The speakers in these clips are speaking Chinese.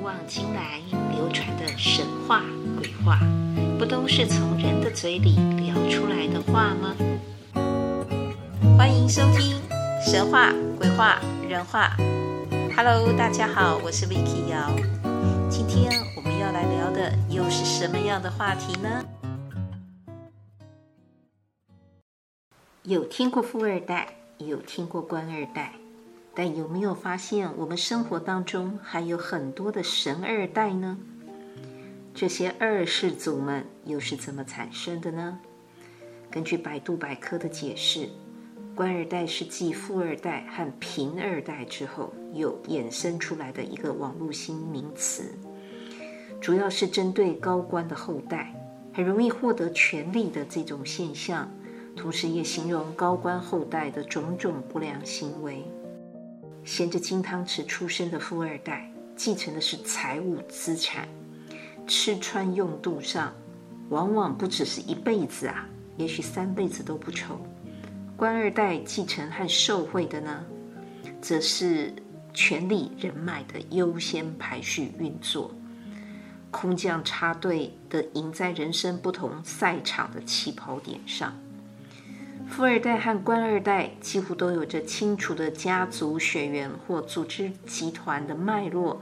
古往今来流传的神话、鬼话，不都是从人的嘴里聊出来的话吗？欢迎收听《神话、鬼话、人话》。Hello，大家好，我是 Vicky 姚。今天我们要来聊的又是什么样的话题呢？有听过富二代，有听过官二代。但有没有发现，我们生活当中还有很多的神二代呢？这些二世祖们又是怎么产生的呢？根据百度百科的解释，官二代是继富二代和贫二代之后，又衍生出来的一个网络新名词，主要是针对高官的后代，很容易获得权力的这种现象，同时也形容高官后代的种种不良行为。衔着金汤匙出生的富二代，继承的是财务资产，吃穿用度上，往往不只是一辈子啊，也许三辈子都不愁。官二代继承和受贿的呢，则是权力人脉的优先排序运作，空降插队的赢在人生不同赛场的起跑点上。富二代和官二代几乎都有着清楚的家族血缘或组织集团的脉络，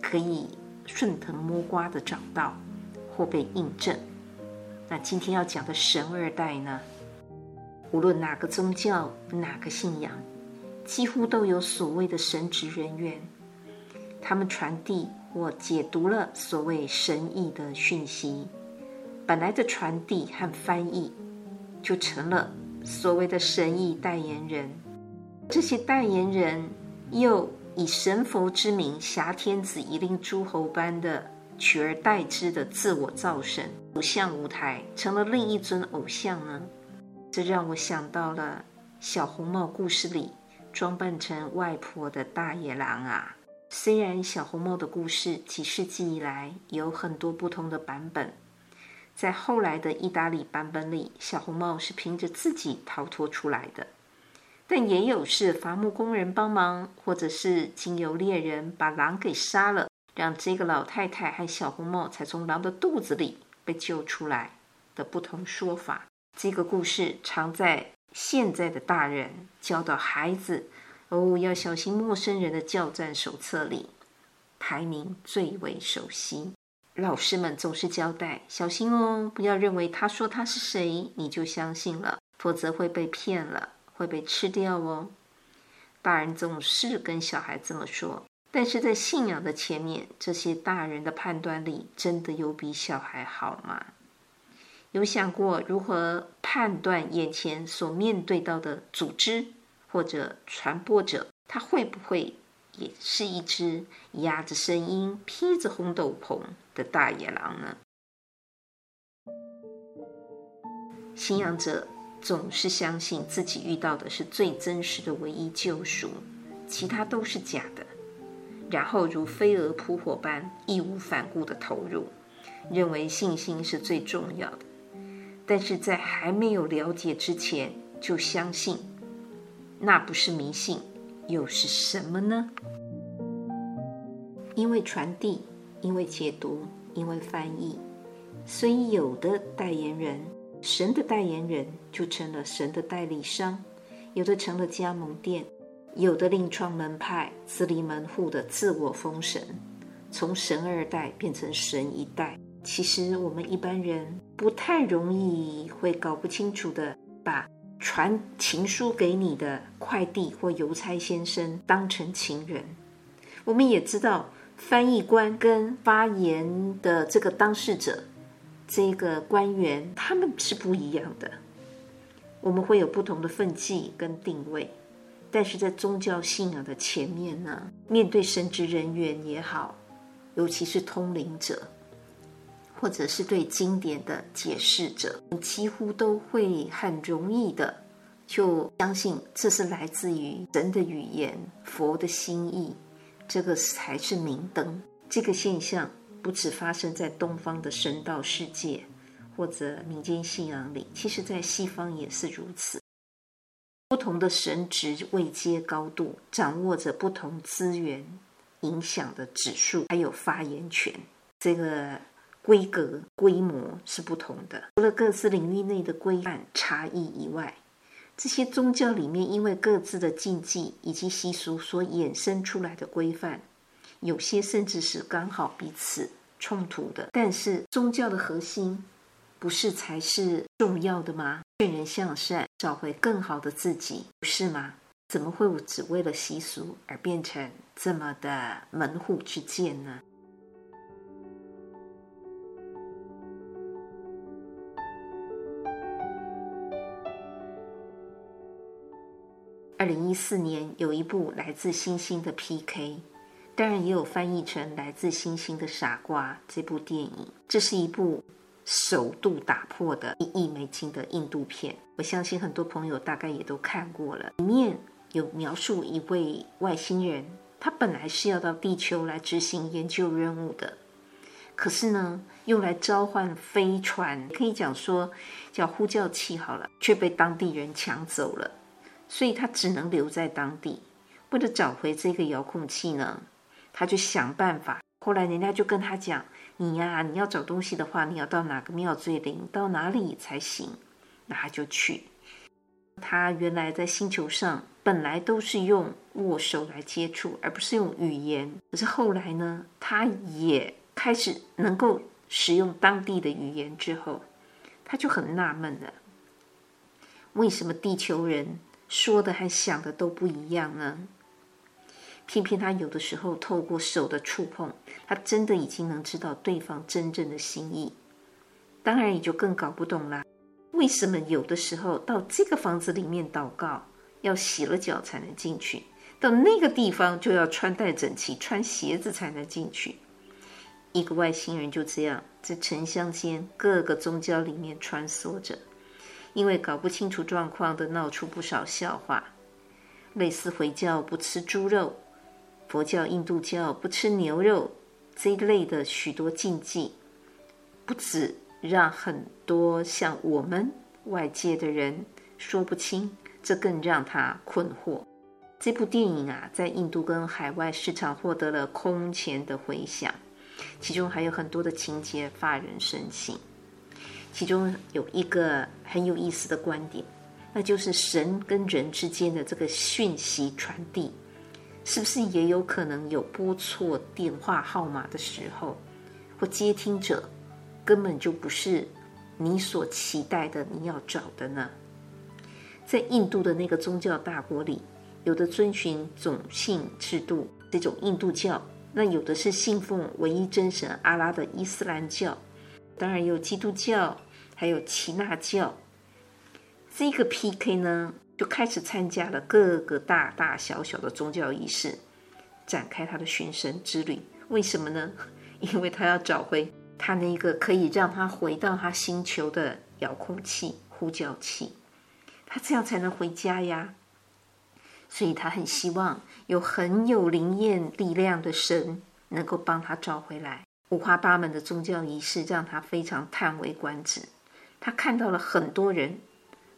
可以顺藤摸瓜的找到或被印证。那今天要讲的神二代呢？无论哪个宗教、哪个信仰，几乎都有所谓的神职人员，他们传递或解读了所谓神意的讯息。本来的传递和翻译就成了。所谓的神意代言人，这些代言人又以神佛之名挟天子以令诸侯般的取而代之的自我造神，走向舞台成了另一尊偶像呢？这让我想到了小红帽故事里装扮成外婆的大野狼啊。虽然小红帽的故事几世纪以来有很多不同的版本。在后来的意大利版本里，小红帽是凭着自己逃脱出来的，但也有是伐木工人帮忙，或者是经由猎人把狼给杀了，让这个老太太和小红帽才从狼的肚子里被救出来的不同说法。这个故事常在现在的大人教导孩子哦，要小心陌生人的教战手册里排名最为熟悉。老师们总是交代：小心哦，不要认为他说他是谁，你就相信了，否则会被骗了，会被吃掉哦。大人总是跟小孩这么说，但是在信仰的前面，这些大人的判断力真的有比小孩好吗？有想过如何判断眼前所面对到的组织或者传播者，他会不会？也是一只压着声音、披着红斗篷的大野狼呢。信仰者总是相信自己遇到的是最真实的唯一救赎，其他都是假的。然后如飞蛾扑火般义无反顾的投入，认为信心是最重要的。但是在还没有了解之前就相信，那不是迷信。又是什么呢？因为传递，因为解读，因为翻译，所以有的代言人，神的代言人就成了神的代理商，有的成了加盟店，有的另创门派，自立门户的自我封神，从神二代变成神一代。其实我们一般人不太容易会搞不清楚的把。传情书给你的快递或邮差先生当成情人，我们也知道翻译官跟发言的这个当事者，这个官员他们是不一样的。我们会有不同的分际跟定位，但是在宗教信仰的前面呢，面对神职人员也好，尤其是通灵者。或者是对经典的解释者，几乎都会很容易的就相信这是来自于神的语言、佛的心意，这个才是明灯。这个现象不止发生在东方的神道世界或者民间信仰里，其实在西方也是如此。不同的神职位阶高度，掌握着不同资源，影响的指数，还有发言权。这个规格规模是不同的。除了各自领域内的规范差异以外，这些宗教里面因为各自的禁忌以及习俗所衍生出来的规范，有些甚至是刚好彼此冲突的。但是宗教的核心不是才是重要的吗？劝人向善，找回更好的自己，不是吗？怎么会只为了习俗而变成这么的门户之见呢？二零一四年有一部来自星星的 PK，当然也有翻译成来自星星的傻瓜这部电影。这是一部首度打破的一亿美金的印度片，我相信很多朋友大概也都看过了。里面有描述一位外星人，他本来是要到地球来执行研究任务的，可是呢，用来召唤飞船，可以讲说叫呼叫器好了，却被当地人抢走了。所以他只能留在当地，为了找回这个遥控器呢，他就想办法。后来人家就跟他讲：“你呀，你要找东西的话，你要到哪个庙最灵，到哪里才行。”那他就去。他原来在星球上本来都是用握手来接触，而不是用语言。可是后来呢，他也开始能够使用当地的语言之后，他就很纳闷了：为什么地球人？说的和想的都不一样呢。偏偏他有的时候透过手的触碰，他真的已经能知道对方真正的心意。当然也就更搞不懂了，为什么有的时候到这个房子里面祷告要洗了脚才能进去，到那个地方就要穿戴整齐，穿鞋子才能进去。一个外星人就这样在城乡间各个宗教里面穿梭着。因为搞不清楚状况的，闹出不少笑话，类似回教不吃猪肉、佛教、印度教不吃牛肉这一类的许多禁忌，不止让很多像我们外界的人说不清，这更让他困惑。这部电影啊，在印度跟海外市场获得了空前的回响，其中还有很多的情节发人深省。其中有一个很有意思的观点，那就是神跟人之间的这个讯息传递，是不是也有可能有拨错电话号码的时候，或接听者根本就不是你所期待的你要找的呢？在印度的那个宗教大国里，有的遵循种姓制度，这种印度教；那有的是信奉唯一真神阿拉的伊斯兰教。当然有基督教，还有耆那教。这个 PK 呢，就开始参加了各个大大小小的宗教仪式，展开他的寻神之旅。为什么呢？因为他要找回他那个可以让他回到他星球的遥控器、呼叫器，他这样才能回家呀。所以他很希望有很有灵验力量的神能够帮他找回来。五花八门的宗教仪式让他非常叹为观止。他看到了很多人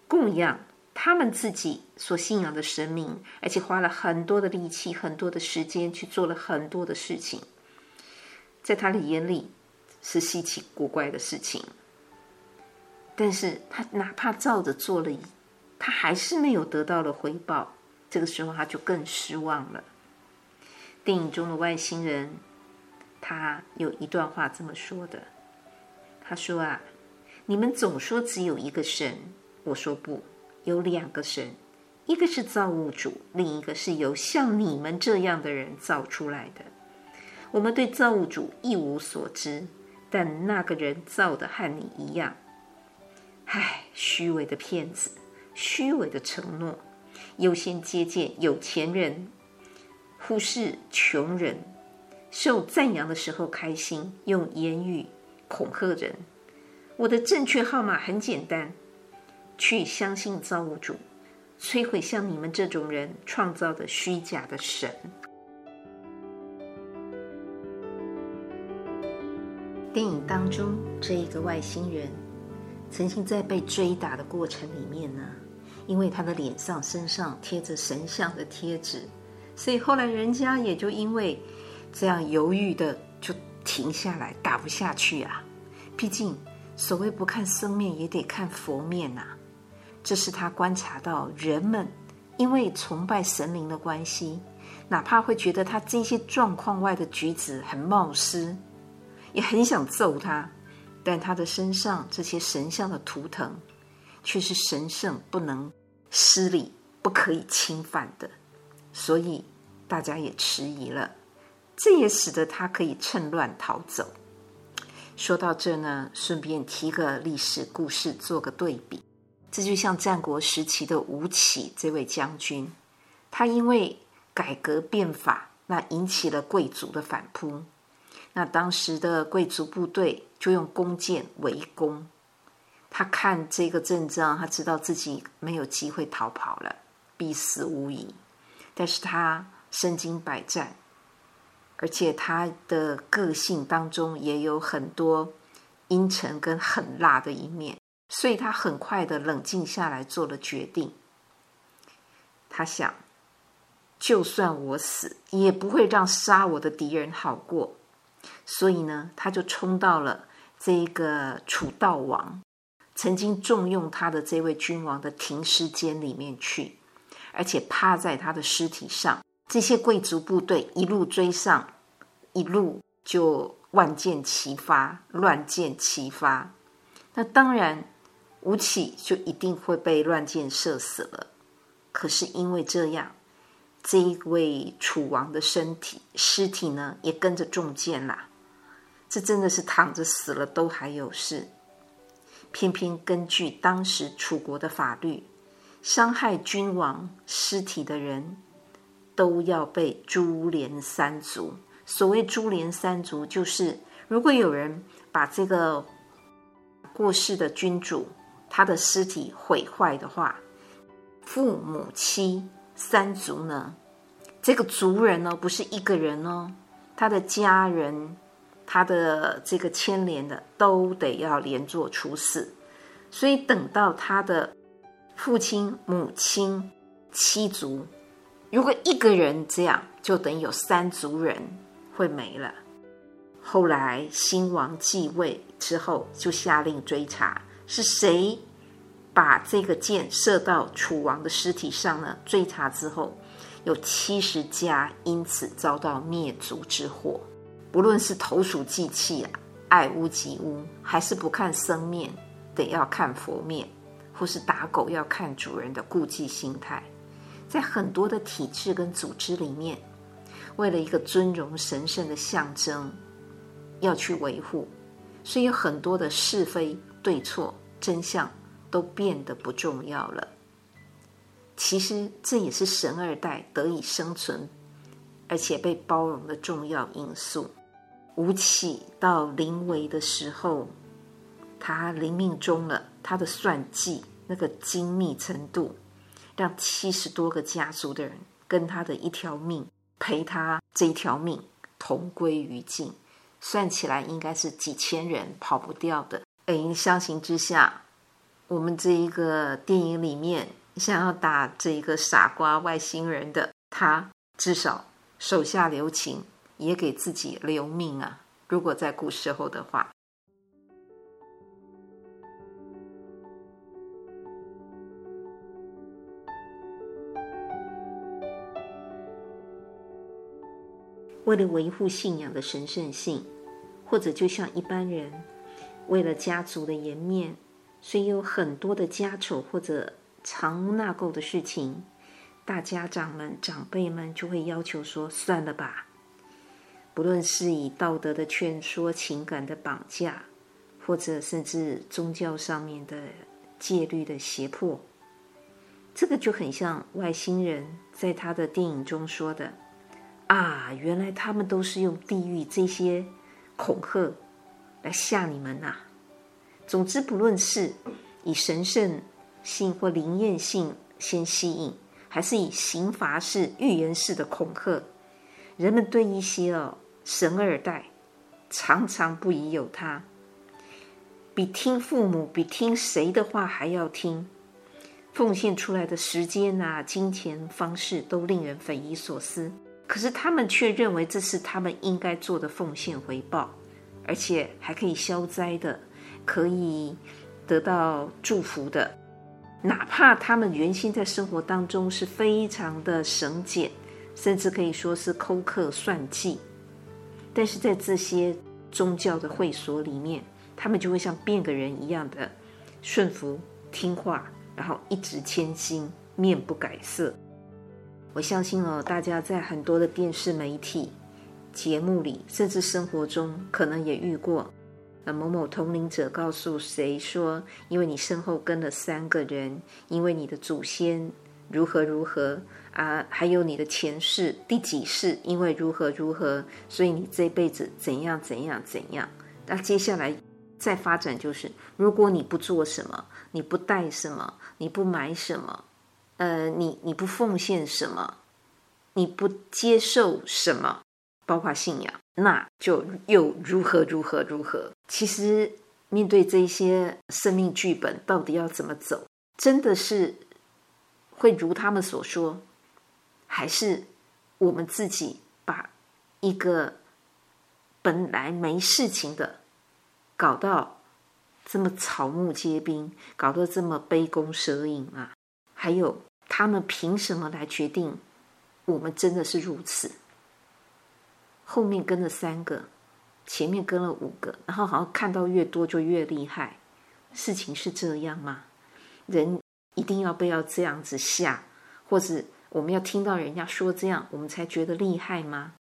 供养他们自己所信仰的神明，而且花了很多的力气、很多的时间去做了很多的事情，在他的眼里是稀奇古怪的事情。但是他哪怕照着做了，他还是没有得到了回报。这个时候他就更失望了。电影中的外星人。他有一段话这么说的：“他说啊，你们总说只有一个神，我说不，有两个神，一个是造物主，另一个是由像你们这样的人造出来的。我们对造物主一无所知，但那个人造的和你一样。唉，虚伪的骗子，虚伪的承诺，优先接见有钱人，忽视穷人。”受赞扬的时候开心，用言语恐吓人。我的正确号码很简单：去相信造物主，摧毁像你们这种人创造的虚假的神。电影当中，这一个外星人曾经在被追打的过程里面呢，因为他的脸上、身上贴着神像的贴纸，所以后来人家也就因为。这样犹豫的就停下来，打不下去啊！毕竟所谓不看僧面，也得看佛面呐、这是他观察到人们因为崇拜神灵的关系，哪怕会觉得他这些状况外的举止很冒失，也很想揍他，但他的身上这些神像的图腾，却是神圣不能失礼、不可以侵犯的，所以大家也迟疑了。这也使得他可以趁乱逃走。说到这呢，顺便提个历史故事，做个对比。这就像战国时期的吴起这位将军，他因为改革变法，那引起了贵族的反扑。那当时的贵族部队就用弓箭围攻。他看这个阵仗，他知道自己没有机会逃跑了，必死无疑。但是他身经百战，而且他的个性当中也有很多阴沉跟狠辣的一面。所以他很快的冷静下来，做了决定。他想，就算我死，也不会让杀我的敌人好过。所以呢，他就冲到了这个楚悼王曾经重用他的这位君王的停尸间里面去，而且趴在他的尸体上。这些贵族部队一路追上，一路就万箭齐发，乱箭齐发。那当然。吴起就一定会被乱箭射死了。可是因为这样，这一位楚王的身体尸体呢，也跟着中箭啦。这真的是躺着死了都还有事。偏偏根据当时楚国的法律，伤害君王尸体的人都要被株连三族。所谓株连三族，就是如果有人把这个过世的君主，他的尸体毁坏的话，父母妻三族呢？这个族人呢，不是一个人哦，他的家人，他的这个牵连的都得要连坐处死。所以等到他的父亲、母亲、妻族，如果一个人这样，就等于有三族人会没了。后来新王继位之后，就下令追查。是谁把这个箭射到楚王的尸体上呢？追查之后，有七十家因此遭到灭族之祸。不论是投鼠忌器啊，爱屋及乌，还是不看僧面，得要看佛面，或是打狗要看主人的顾忌心态，在很多的体制跟组织里面，为了一个尊荣神圣的象征，要去维护，所以有很多的是非。对错真相都变得不重要了。其实这也是神二代得以生存，而且被包容的重要因素。吴起到临危的时候，他临命终了，他的算计那个精密程度，让七十多个家族的人跟他的一条命陪他这一条命同归于尽，算起来应该是几千人跑不掉的。哎，相形之下，我们这一个电影里面想要打这一个傻瓜外星人的他，至少手下留情，也给自己留命啊！如果在古时候的话，为了维护信仰的神圣性，或者就像一般人。为了家族的颜面，所以有很多的家丑或者藏污纳垢的事情，大家长们、长辈们就会要求说：“算了吧。”不论是以道德的劝说、情感的绑架，或者甚至宗教上面的戒律的胁迫，这个就很像外星人在他的电影中说的：“啊，原来他们都是用地狱这些恐吓。”来吓你们呐、啊！总之，不论是以神圣性或灵验性先吸引，还是以刑罚式、预言式的恐吓，人们对一些哦神二代常常不疑有他，比听父母、比听谁的话还要听，奉献出来的时间啊、金钱方式都令人匪夷所思。可是他们却认为这是他们应该做的奉献回报，而且还可以消灾的，可以得到祝福的。哪怕他们原先在生活当中是非常的省俭，甚至可以说是抠课算计，但是在这些宗教的会所里面，他们就会像变个人一样的顺服听话，然后一直谦心，面不改色。我相信哦，大家在很多的电视媒体节目里，甚至生活中，可能也遇过。呃，某某同龄者告诉谁说，因为你身后跟了三个人，因为你的祖先如何如何啊，还有你的前世第几世，因为如何如何，所以你这辈子怎样怎样怎样。那接下来再发展就是，如果你不做什么，你不带什么，你不买什么。呃，你你不奉献什么，你不接受什么，包括信仰，那就又如何如何如何。其实面对这些生命剧本，到底要怎么走，真的是会如他们所说，还是我们自己把一个本来没事情的，搞到这么草木皆兵，搞得这么杯弓蛇影啊？还有，他们凭什么来决定我们真的是如此？后面跟了三个，前面跟了五个，然后好像看到越多就越厉害。事情是这样吗？人一定要被要这样子吓，或者我们要听到人家说这样，我们才觉得厉害吗？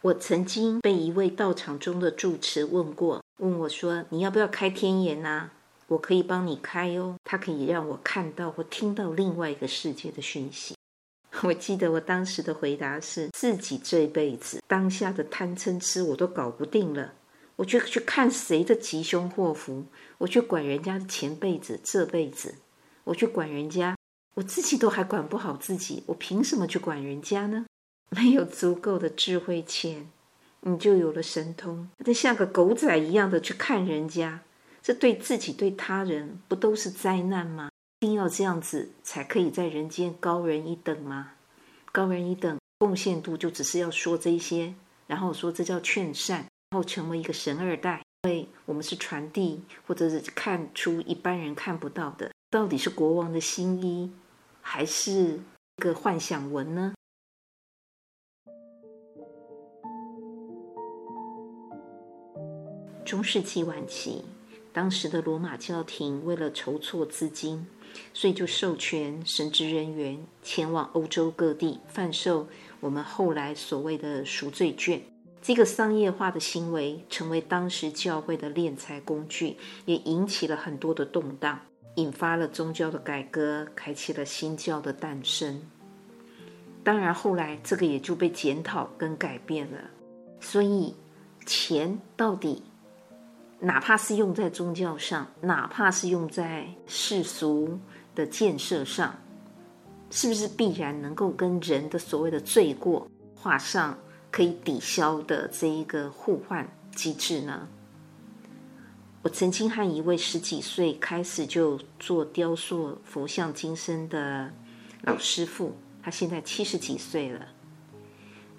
我曾经被一位道场中的住持问过，问我说：“你要不要开天眼啊？”我可以帮你开哦，它可以让我看到或听到另外一个世界的讯息。我记得我当时的回答是：自己这辈子当下的贪嗔痴我都搞不定了，我去去看谁的吉凶祸福，我去管人家的前辈子、这辈子，我去管人家，我自己都还管不好自己，我凭什么去管人家呢？没有足够的智慧前，你就有了神通，就像个狗仔一样的去看人家。这对自己、对他人，不都是灾难吗？一定要这样子才可以在人间高人一等吗？高人一等，贡献度就只是要说这些，然后说这叫劝善，然后成为一个神二代。因为我们是传递，或者是看出一般人看不到的，到底是国王的新衣，还是一个幻想文呢？中世纪晚期。当时的罗马教廷为了筹措资金，所以就授权神职人员前往欧洲各地贩售我们后来所谓的赎罪券。这个商业化的行为成为当时教会的敛财工具，也引起了很多的动荡，引发了宗教的改革，开启了新教的诞生。当然，后来这个也就被检讨跟改变了。所以，钱到底？哪怕是用在宗教上，哪怕是用在世俗的建设上，是不是必然能够跟人的所谓的罪过画上可以抵消的这一个互换机制呢？我曾经和一位十几岁开始就做雕塑佛像金身的老师傅，他现在七十几岁了，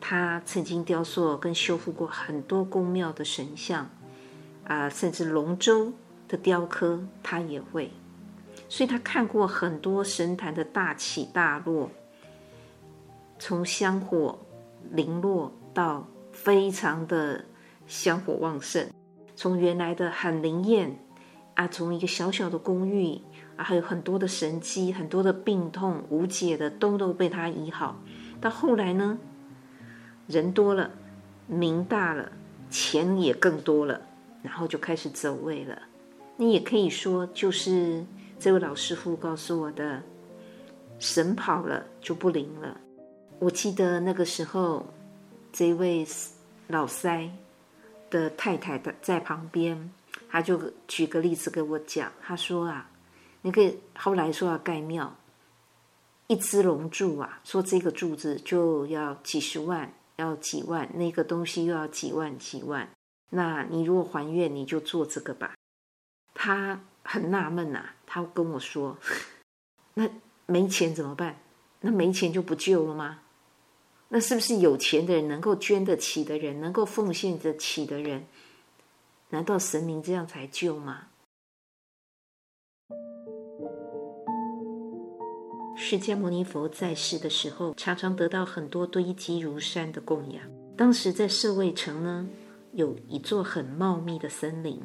他曾经雕塑跟修复过很多宫庙的神像。啊，甚至龙舟的雕刻，他也会，所以他看过很多神坛的大起大落，从香火零落到非常的香火旺盛，从原来的很灵验啊，从一个小小的公寓啊，还有很多的神迹，很多的病痛无解的都都被他医好，到后来呢，人多了，名大了，钱也更多了。然后就开始走位了，你也可以说，就是这位老师傅告诉我的，神跑了就不灵了。我记得那个时候，这位老塞的太太的在旁边，他就举个例子给我讲，他说啊，那个后来说要盖庙，一只龙柱啊，说这个柱子就要几十万，要几万，那个东西又要几万几万。那你如果还愿，你就做这个吧。他很纳闷呐，他跟我说：“ 那没钱怎么办？那没钱就不救了吗？”那是不是有钱的人能够捐得起的人，能够奉献得起的人？难道神明这样才救吗？释迦牟尼佛在世的时候，常常得到很多堆积如山的供养。当时在舍卫城呢，有一座很茂密的森林，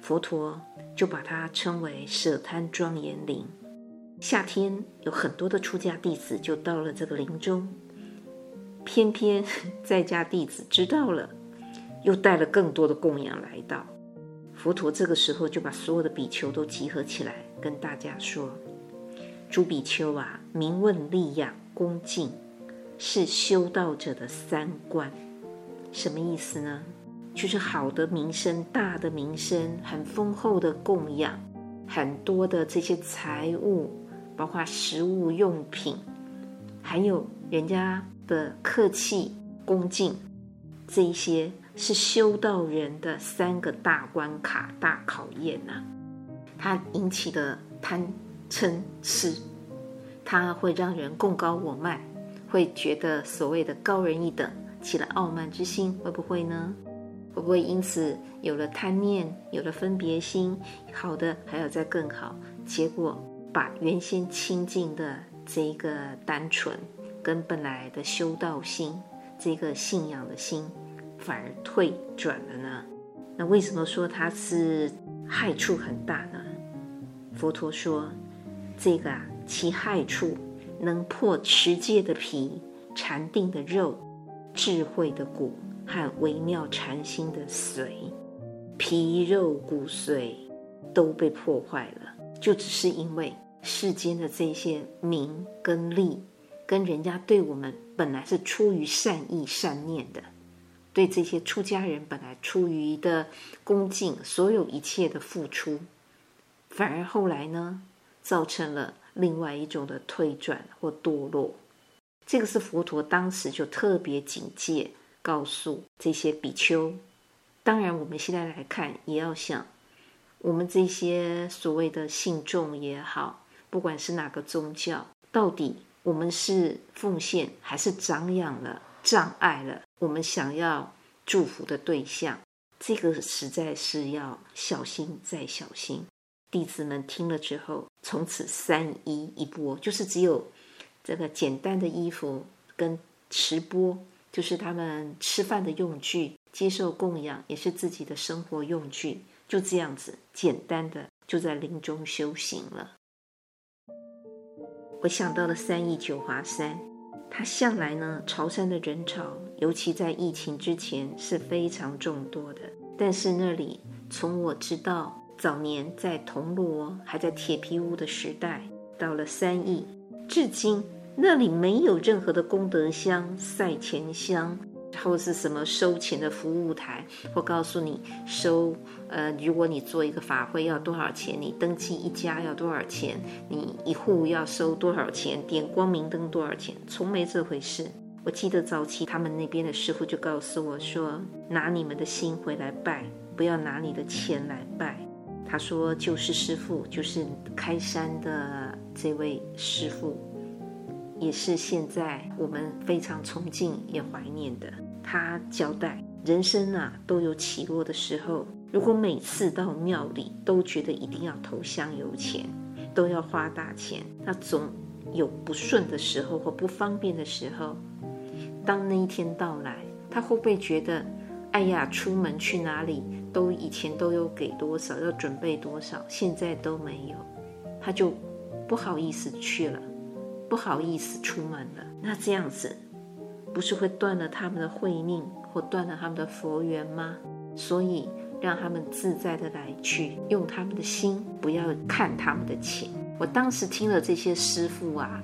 佛陀就把它称为舍贪庄严林。夏天有很多的出家弟子就到了这个林中，偏偏在家弟子知道了。又带了更多的供养来到，佛陀这个时候就把所有的比丘都集合起来，跟大家说：“诸比丘啊，名问利养恭敬，是修道者的三观。什么意思呢？就是好的名声、大的名声、很丰厚的供养、很多的这些财物，包括食物用品，还有人家的客气恭敬，这一些。”是修道人的三个大关卡、大考验呐、它引起的贪嗔痴，它会让人贡高我慢，会觉得所谓的高人一等，起了傲慢之心，会不会呢？会不会因此有了贪念，有了分别心？好的还要再更好，结果把原先清净的这个单纯，跟本来的修道心，这个信仰的心。反而退转了呢？那为什么说它是害处很大呢？佛陀说，这个啊，其害处能破持戒的皮、禅定的肉、智慧的骨和微妙禅心的髓，皮肉骨髓都被破坏了，就只是因为世间的这些名跟利，跟人家对我们本来是出于善意善念的。对这些出家人本来出于的恭敬，所有一切的付出，反而后来呢，造成了另外一种的退转或堕落。这个是佛陀当时就特别警戒，告诉这些比丘。当然，我们现在来看，也要想，我们这些所谓的信众也好，不管是哪个宗教，到底我们是奉献还是长养了？障碍了我们想要祝福的对象，这个实在是要小心再小心。弟子们听了之后，从此三衣一钵，就是只有这个简单的衣服跟持钵，就是他们吃饭的用具，接受供养也是自己的生活用具，就这样子简单的就在林中修行了。我想到了三义九华山。它向来呢，潮汕的人潮，尤其在疫情之前是非常众多的。但是那里，从我知道早年在铜锣还在铁皮屋的时代，到了三义，至今那里没有任何的功德箱、赛钱箱。或是什么收钱的服务台，或告诉你收，呃，如果你做一个法会要多少钱，你登记一家要多少钱，你一户要收多少钱，点光明灯多少钱，从没这回事。我记得早期他们那边的师傅就告诉我说，拿你们的心回来拜，不要拿你的钱来拜。他说，就是师傅，就是开山的这位师傅。也是现在我们非常崇敬也怀念的。他交代，人生啊都有起落的时候。如果每次到庙里都觉得一定要投香油钱，都要花大钱，那总有不顺的时候或不方便的时候。当那一天到来，他会不会觉得，哎呀，出门去哪里都以前都有给多少，要准备多少，现在都没有，他就不好意思去了。不好意思出门了，那这样子不是会断了他们的慧命，或断了他们的佛缘吗？所以让他们自在的来去，用他们的心，不要看他们的钱。我当时听了这些师父啊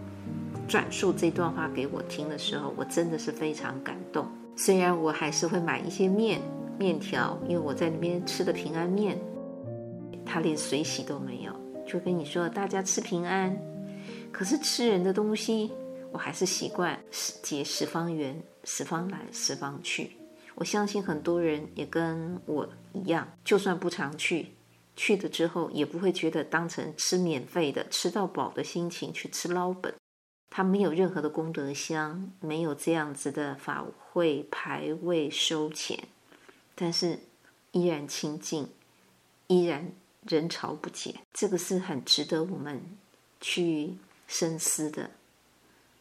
转述这段话给我听的时候，我真的是非常感动。虽然我还是会买一些面面条，因为我在那边吃的平安面，他连水洗都没有，就跟你说大家吃平安。可是吃人的东西，我还是习惯结十方缘，十方来，十方去。我相信很多人也跟我一样，就算不常去，去了之后也不会觉得当成吃免费的、吃到饱的心情去吃捞本。它没有任何的功德箱，没有这样子的法会牌位收钱，但是依然清净，依然人潮不减。这个是很值得我们去深思的。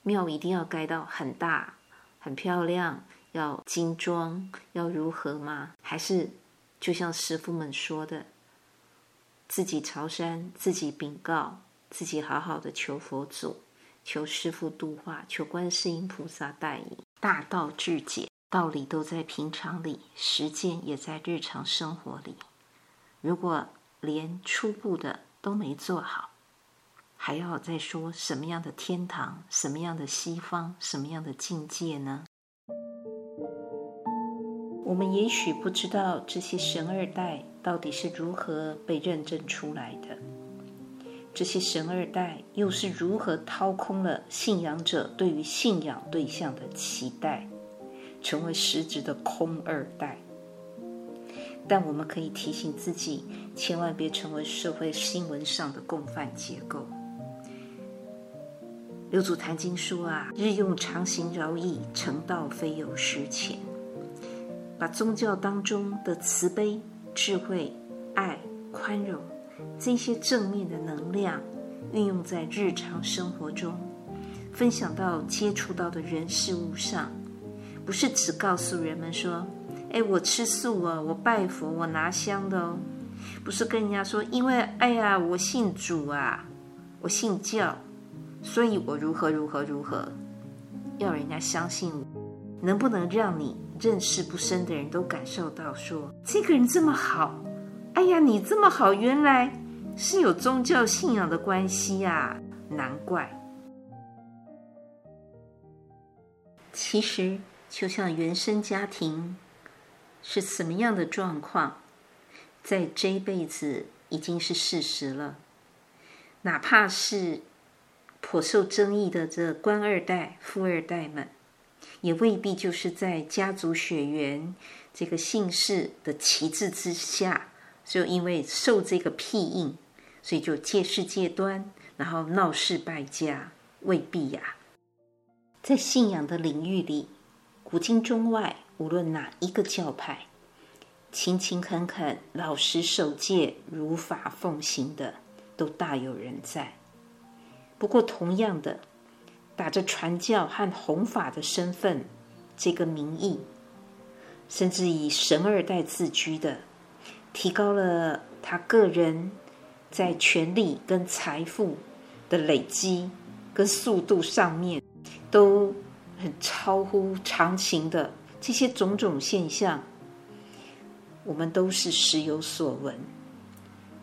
庙一定要盖到很大、很漂亮，要精装，要如何吗？还是就像师傅们说的，自己朝山，自己禀告，自己好好的求佛祖。求师傅度化，求观世音菩萨带领，大道至简，道理都在平常里，实践也在日常生活里。如果连初步的都没做好，还要再说什么样的天堂，什么样的西方，什么样的境界呢？我们也许不知道这些神二代到底是如何被认证出来的。这些神二代又是如何掏空了信仰者对于信仰对象的期待，成为实质的空二代？但我们可以提醒自己，千万别成为社会新闻上的共犯结构。六祖坛经说啊，日用常行饶益，成道非有时浅。把宗教当中的慈悲、智慧、爱、宽容。这些正面的能量运用在日常生活中，分享到接触到的人事物上，不是只告诉人们说：“哎，我吃素啊，我拜佛，我拿香的哦。”不是跟人家说：“因为哎呀，我信主啊，我信教，所以我如何如何如何。”要人家相信我，能不能让你认识不深的人都感受到说：“这个人这么好。”哎呀，你这么好，原来是有宗教信仰的关系呀，难怪。其实，就像原生家庭是什么样的状况，在这一辈子已经是事实了。哪怕是颇受争议的这官二代、富二代们，也未必就是在家族血缘这个姓氏的旗帜之下。就因为受这个庇荫，所以就借势借端，然后闹事败家，未必呀。在信仰的领域里，古今中外，无论哪一个教派，勤勤恳恳、老实守戒、如法奉行的，都大有人在。不过，同样的，打着传教和弘法的身份，这个名义，甚至以神二代自居的。提高了他个人在权力跟财富的累积跟速度上面，都很超乎常情的这些种种现象，我们都是时有所闻。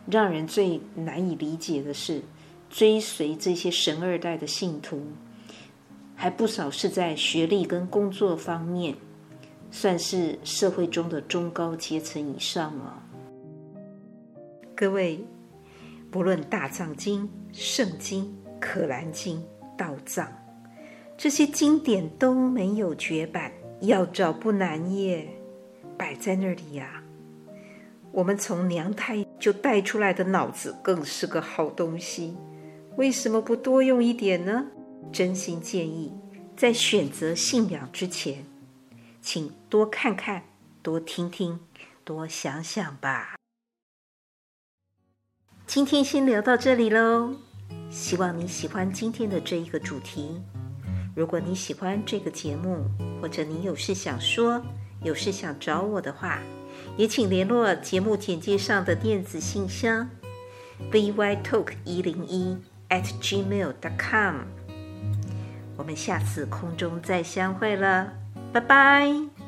让人最难以理解的是，追随这些神二代的信徒，还不少是在学历跟工作方面，算是社会中的中高阶层以上了。各位，不论大藏经、圣经、可兰经、道藏，这些经典都没有绝版，要找不难耶，摆在那里呀。我们从娘胎就带出来的脑子更是个好东西，为什么不多用一点呢？真心建议，在选择信仰之前，请多看看、多听听、多想想吧。今天先聊到这里喽，希望你喜欢今天的这一个主题。如果你喜欢这个节目，或者你有事想说、有事想找我的话，也请联络节目简介上的电子信箱 vytalk 一零一 at gmail dot com。我们下次空中再相会了，拜拜。